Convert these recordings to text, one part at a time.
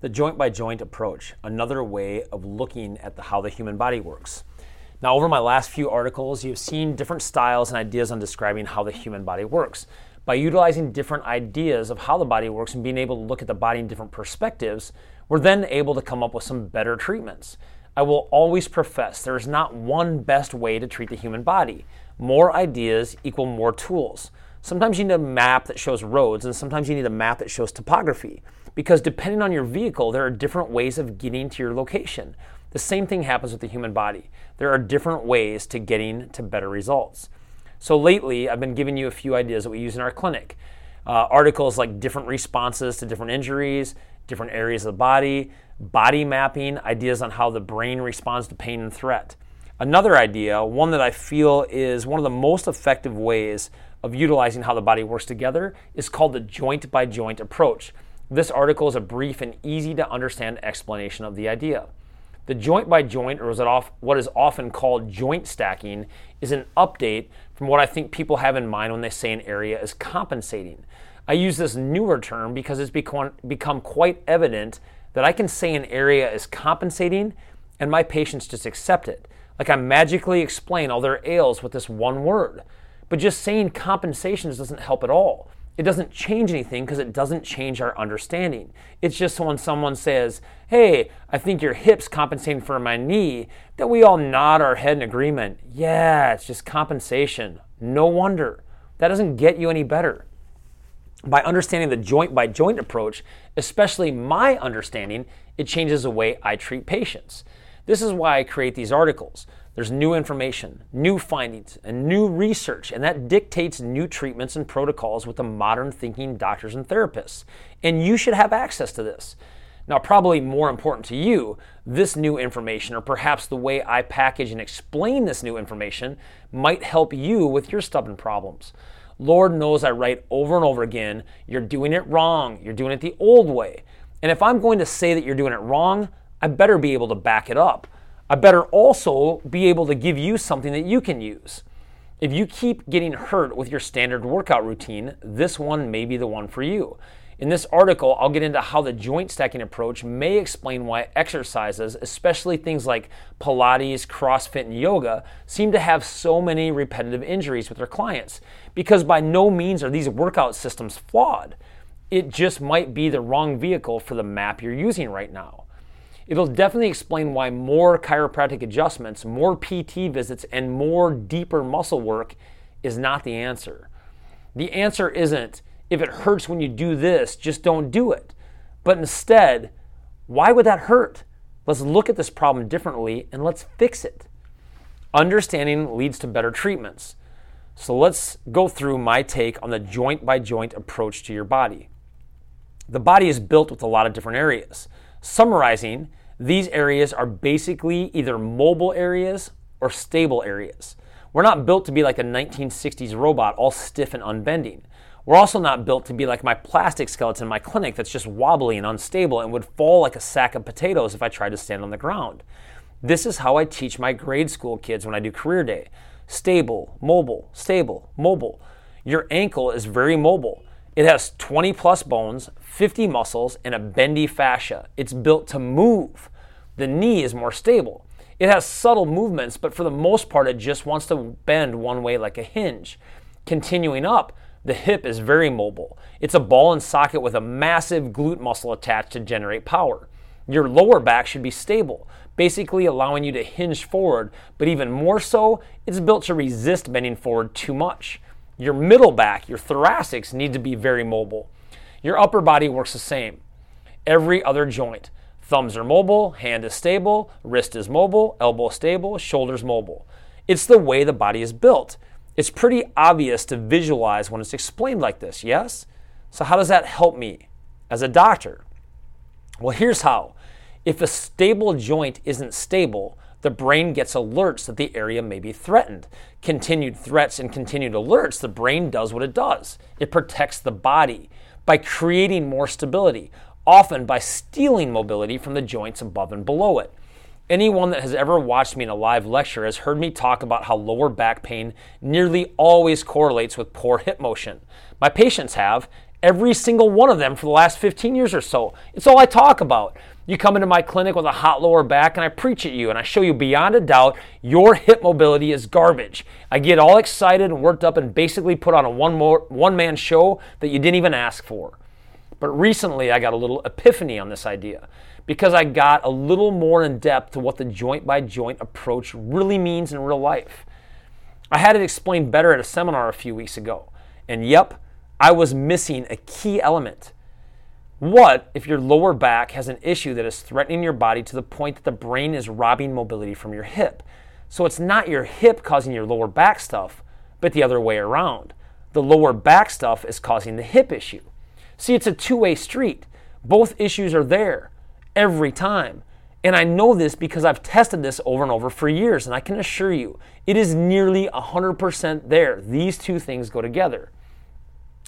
the joint by joint approach, another way of looking at the, how the human body works. Now, over my last few articles, you've seen different styles and ideas on describing how the human body works. By utilizing different ideas of how the body works and being able to look at the body in different perspectives, we're then able to come up with some better treatments. I will always profess there is not one best way to treat the human body. More ideas equal more tools. Sometimes you need a map that shows roads, and sometimes you need a map that shows topography because depending on your vehicle, there are different ways of getting to your location. The same thing happens with the human body. There are different ways to getting to better results. So lately, I've been giving you a few ideas that we use in our clinic. Uh, articles like different responses to different injuries, different areas of the body, body mapping, ideas on how the brain responds to pain and threat. Another idea, one that I feel is one of the most effective ways of utilizing how the body works together, is called the joint by joint approach. This article is a brief and easy to understand explanation of the idea. The joint by joint, or what is often called joint stacking, is an update from what I think people have in mind when they say an area is compensating. I use this newer term because it's become, become quite evident that I can say an area is compensating and my patients just accept it. Like I magically explain all their ails with this one word. But just saying compensations doesn't help at all it doesn't change anything because it doesn't change our understanding. It's just when someone says, Hey, I think your hip's compensating for my knee, that we all nod our head in agreement. Yeah, it's just compensation. No wonder. That doesn't get you any better. By understanding the joint by joint approach, especially my understanding, it changes the way I treat patients. This is why I create these articles. There's new information, new findings, and new research, and that dictates new treatments and protocols with the modern thinking doctors and therapists. And you should have access to this. Now, probably more important to you, this new information, or perhaps the way I package and explain this new information, might help you with your stubborn problems. Lord knows I write over and over again, you're doing it wrong, you're doing it the old way. And if I'm going to say that you're doing it wrong, I better be able to back it up. I better also be able to give you something that you can use. If you keep getting hurt with your standard workout routine, this one may be the one for you. In this article, I'll get into how the joint stacking approach may explain why exercises, especially things like Pilates, CrossFit, and yoga, seem to have so many repetitive injuries with their clients. Because by no means are these workout systems flawed. It just might be the wrong vehicle for the map you're using right now. It'll definitely explain why more chiropractic adjustments, more PT visits, and more deeper muscle work is not the answer. The answer isn't, if it hurts when you do this, just don't do it. But instead, why would that hurt? Let's look at this problem differently and let's fix it. Understanding leads to better treatments. So let's go through my take on the joint by joint approach to your body. The body is built with a lot of different areas. Summarizing, these areas are basically either mobile areas or stable areas. We're not built to be like a 1960s robot, all stiff and unbending. We're also not built to be like my plastic skeleton in my clinic that's just wobbly and unstable and would fall like a sack of potatoes if I tried to stand on the ground. This is how I teach my grade school kids when I do career day stable, mobile, stable, mobile. Your ankle is very mobile. It has 20 plus bones, 50 muscles, and a bendy fascia. It's built to move. The knee is more stable. It has subtle movements, but for the most part, it just wants to bend one way like a hinge. Continuing up, the hip is very mobile. It's a ball and socket with a massive glute muscle attached to generate power. Your lower back should be stable, basically allowing you to hinge forward, but even more so, it's built to resist bending forward too much. Your middle back, your thoracics need to be very mobile. Your upper body works the same. Every other joint. Thumbs are mobile, hand is stable, wrist is mobile, elbow stable, shoulders mobile. It's the way the body is built. It's pretty obvious to visualize when it's explained like this, yes? So, how does that help me as a doctor? Well, here's how. If a stable joint isn't stable, the brain gets alerts that the area may be threatened. Continued threats and continued alerts, the brain does what it does it protects the body by creating more stability, often by stealing mobility from the joints above and below it. Anyone that has ever watched me in a live lecture has heard me talk about how lower back pain nearly always correlates with poor hip motion. My patients have, Every single one of them for the last 15 years or so. It's all I talk about. You come into my clinic with a hot lower back and I preach at you and I show you beyond a doubt your hip mobility is garbage. I get all excited and worked up and basically put on a one, more, one man show that you didn't even ask for. But recently I got a little epiphany on this idea because I got a little more in depth to what the joint by joint approach really means in real life. I had it explained better at a seminar a few weeks ago. And yep, I was missing a key element. What if your lower back has an issue that is threatening your body to the point that the brain is robbing mobility from your hip? So it's not your hip causing your lower back stuff, but the other way around. The lower back stuff is causing the hip issue. See, it's a two way street. Both issues are there every time. And I know this because I've tested this over and over for years, and I can assure you, it is nearly 100% there. These two things go together.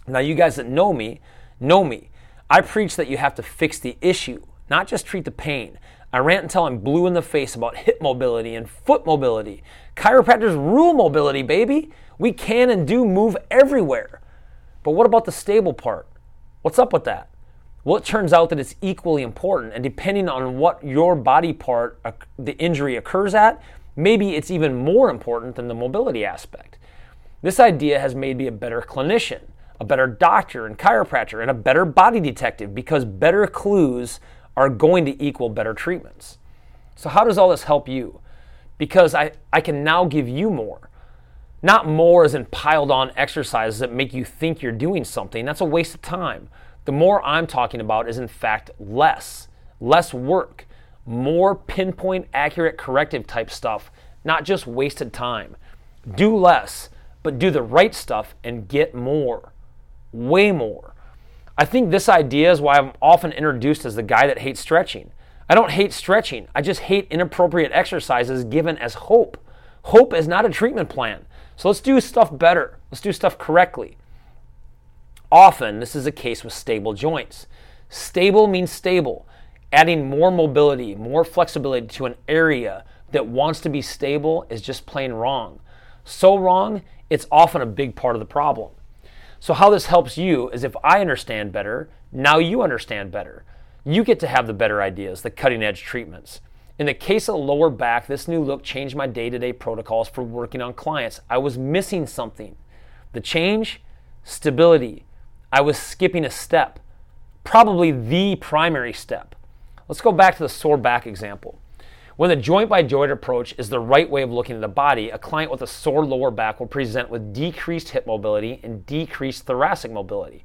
Now, you guys that know me, know me. I preach that you have to fix the issue, not just treat the pain. I rant until I'm blue in the face about hip mobility and foot mobility. Chiropractors rule mobility, baby. We can and do move everywhere. But what about the stable part? What's up with that? Well, it turns out that it's equally important, and depending on what your body part uh, the injury occurs at, maybe it's even more important than the mobility aspect. This idea has made me a better clinician, a better doctor and chiropractor, and a better body detective because better clues are going to equal better treatments. So, how does all this help you? Because I, I can now give you more. Not more as in piled on exercises that make you think you're doing something. That's a waste of time. The more I'm talking about is, in fact, less, less work, more pinpoint, accurate, corrective type stuff, not just wasted time. Do less, but do the right stuff and get more, way more. I think this idea is why I'm often introduced as the guy that hates stretching. I don't hate stretching, I just hate inappropriate exercises given as hope. Hope is not a treatment plan. So let's do stuff better. Let's do stuff correctly. Often, this is a case with stable joints. Stable means stable, adding more mobility, more flexibility to an area that wants to be stable is just plain wrong. So wrong, it's often a big part of the problem. So, how this helps you is if I understand better, now you understand better. You get to have the better ideas, the cutting edge treatments. In the case of the lower back, this new look changed my day to day protocols for working on clients. I was missing something. The change? Stability, I was skipping a step, probably the primary step. Let's go back to the sore back example. When the joint by joint approach is the right way of looking at the body, a client with a sore lower back will present with decreased hip mobility and decreased thoracic mobility.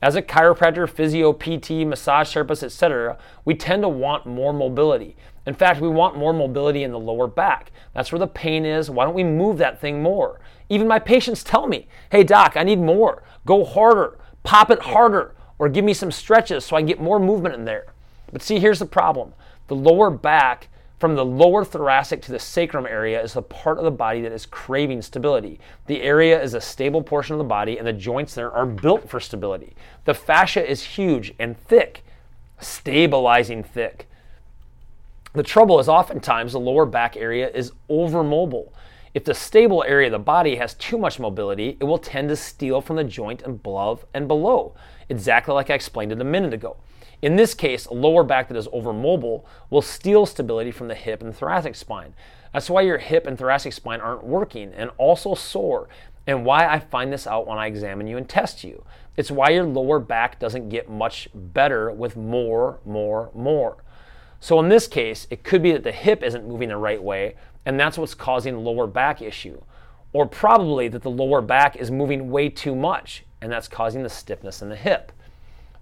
As a chiropractor, physio, PT, massage therapist, etc., we tend to want more mobility. In fact, we want more mobility in the lower back. That's where the pain is. Why don't we move that thing more? Even my patients tell me, hey, doc, I need more. Go harder pop it harder, or give me some stretches so I can get more movement in there. But see, here's the problem the lower back, from the lower thoracic to the sacrum area, is the part of the body that is craving stability. The area is a stable portion of the body, and the joints there are built for stability. The fascia is huge and thick, stabilizing thick. The trouble is oftentimes the lower back area is overmobile. If the stable area of the body has too much mobility, it will tend to steal from the joint above and below, exactly like I explained it a minute ago. In this case, a lower back that is overmobile will steal stability from the hip and thoracic spine. That's why your hip and thoracic spine aren't working and also sore, and why I find this out when I examine you and test you. It's why your lower back doesn't get much better with more, more, more. So in this case, it could be that the hip isn't moving the right way, and that's what's causing lower back issue. Or probably that the lower back is moving way too much, and that's causing the stiffness in the hip.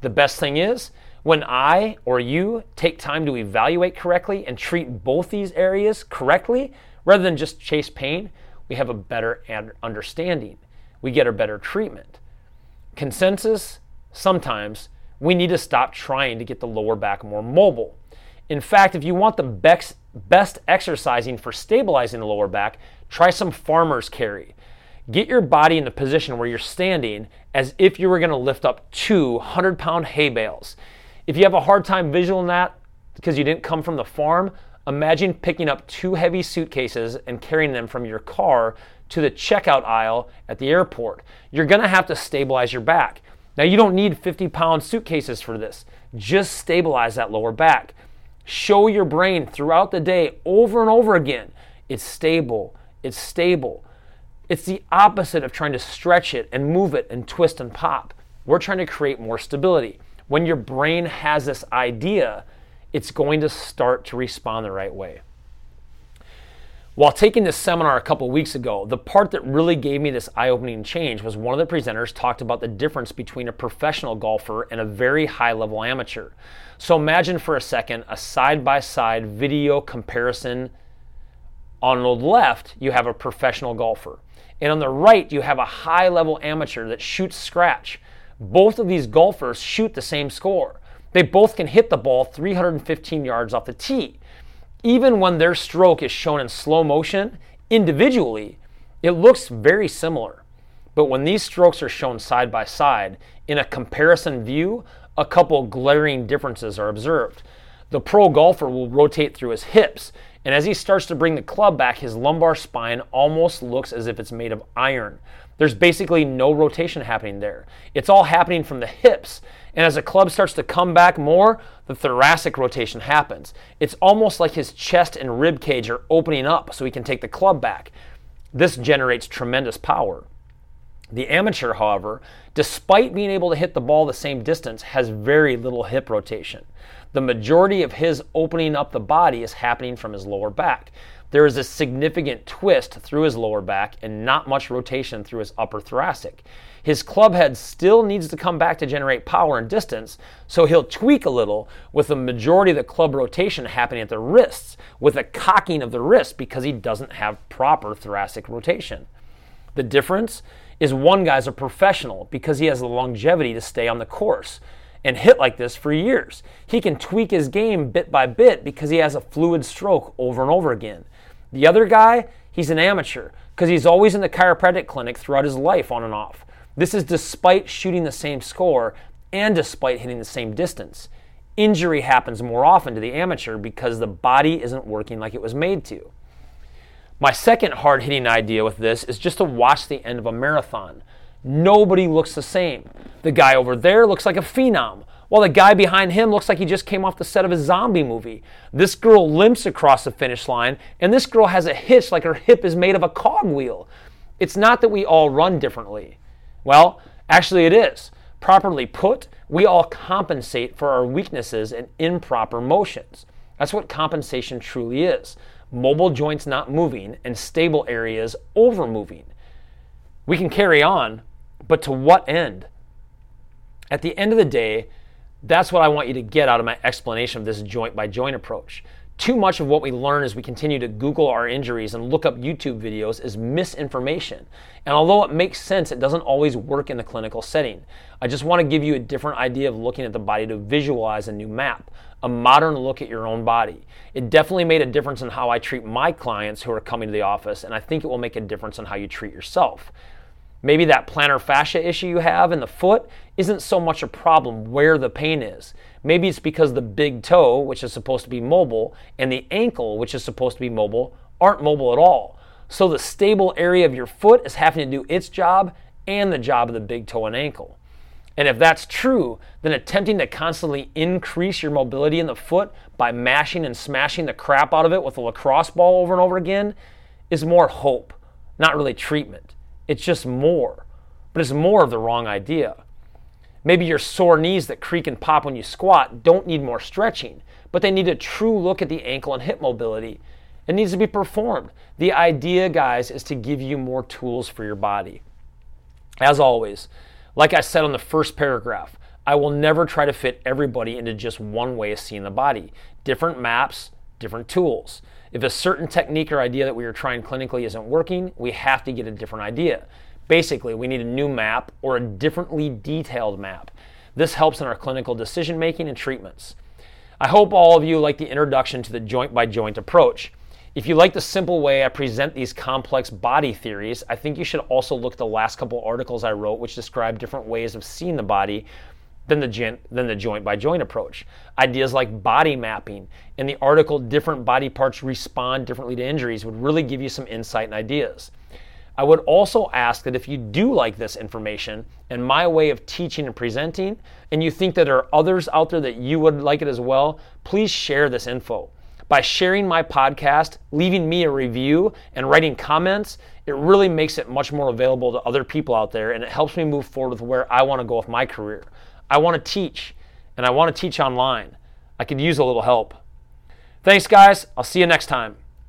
The best thing is, when I or you take time to evaluate correctly and treat both these areas correctly, rather than just chase pain, we have a better understanding. We get a better treatment. Consensus sometimes we need to stop trying to get the lower back more mobile. In fact, if you want the best, exercising for stabilizing the lower back, try some farmer's carry. Get your body in the position where you're standing as if you were going to lift up two 100 pound hay bales. If you have a hard time visualizing that because you didn't come from the farm, imagine picking up two heavy suitcases and carrying them from your car to the checkout aisle at the airport. You're to have to stabilize your back. Now, you don't need 50 pound suitcases for this. Just stabilize that lower back. Show your brain throughout the day over and over again it's stable, it's stable. It's the opposite of trying to stretch it and move it and twist and pop. We're trying to create more stability. When your brain has this idea, it's going to start to respond the right way. While taking this seminar a couple weeks ago, the part that really gave me this eye opening change was one of the presenters talked about the difference between a professional golfer and a very high level amateur. So imagine for a second a side by side video comparison. On the left, you have a professional golfer, and on the right, you have a high level amateur that shoots scratch. Both of these golfers shoot the same score. They both can hit the ball 315 yards off the tee even when their stroke is shown in slow motion individually, it looks very similar. But when these strokes are shown side by side in a comparison view, a couple glaring differences are observed. The pro golfer will rotate through his hips, and as he starts to bring the club back, his lumbar spine almost looks as if it's made of iron. There's basically no rotation happening there. It's all happening from the hips. And as the club starts to come back more, the thoracic rotation happens. It's almost like his chest and rib cage are opening up so he can take the club back. This generates tremendous power. The amateur, however, despite being able to hit the ball the same distance, has very little hip rotation. The majority of his opening up the body is happening from his lower back there is a significant twist through his lower back and not much rotation through his upper thoracic. His club head still needs to come back to generate power and distance, so he'll tweak a little with the majority of the club rotation happening at the wrists, with a cocking of the wrist because he doesn't have proper thoracic rotation. The difference is one guy's a professional because he has the longevity to stay on the course and hit like this for years. He can tweak his game bit by bit because he has a fluid stroke over and over again. The other guy, he's an amateur because he's always in the chiropractic clinic throughout his life on and off. This is despite shooting the same score and despite hitting the same distance. Injury happens more often to the amateur because the body isn't working like it was made to. My second hard hitting idea with this is just to watch the end of a marathon. Nobody looks the same. The guy over there looks like a phenom while the guy behind him looks like he just came off the set of a zombie movie. This girl limps across the finish line, and this girl has a hitch like her hip is made of a cogwheel. It's not that we all run differently. Well, actually, it is. Properly put, we all compensate for our weaknesses and improper motions. That's what compensation truly is mobile joints not moving and stable areas over moving. We can carry on, but to what end? At the end of the day, that's what I want you to get out of my explanation of this joint by joint approach. Too much of what we learn as we continue to Google our injuries and look up YouTube videos is misinformation. And although it makes sense, it doesn't always work in the clinical setting. I just want to give you a different idea of looking at the body to visualize a new map, a modern look at your own body. It definitely made a difference in how I treat my clients who are coming to the office, and I think it will make a difference in how you treat yourself. Maybe that plantar fascia issue you have in the foot isn't so much a problem where the pain is. Maybe it's because the big toe, which is supposed to be mobile, and the ankle, which is supposed to be mobile, aren't mobile at all. So the stable area of your foot is having to do its job and the job of the big toe and ankle. And if that's true, then attempting to constantly increase your mobility in the foot by mashing and smashing the crap out of it with a lacrosse ball over and over again is more hope, not really treatment. It's just more, but it's more of the wrong idea. Maybe your sore knees that creak and pop when you squat don't need more stretching, but they need a true look at the ankle and hip mobility. It needs to be performed. The idea, guys, is to give you more tools for your body. As always, like I said on the first paragraph, I will never try to fit everybody into just one way of seeing the body. Different maps, different tools. If a certain technique or idea that we are trying clinically isn't working, we have to get a different idea. Basically, we need a new map or a differently detailed map. This helps in our clinical decision making and treatments. I hope all of you like the introduction to the joint by joint approach. If you like the simple way I present these complex body theories, I think you should also look at the last couple articles I wrote, which describe different ways of seeing the body than the, gen- than the joint by joint approach. Ideas like body mapping and the article Different Body Parts Respond Differently to Injuries would really give you some insight and ideas. I would also ask that if you do like this information and my way of teaching and presenting, and you think that there are others out there that you would like it as well, please share this info. By sharing my podcast, leaving me a review, and writing comments, it really makes it much more available to other people out there and it helps me move forward with where I want to go with my career. I want to teach, and I want to teach online. I could use a little help. Thanks, guys. I'll see you next time.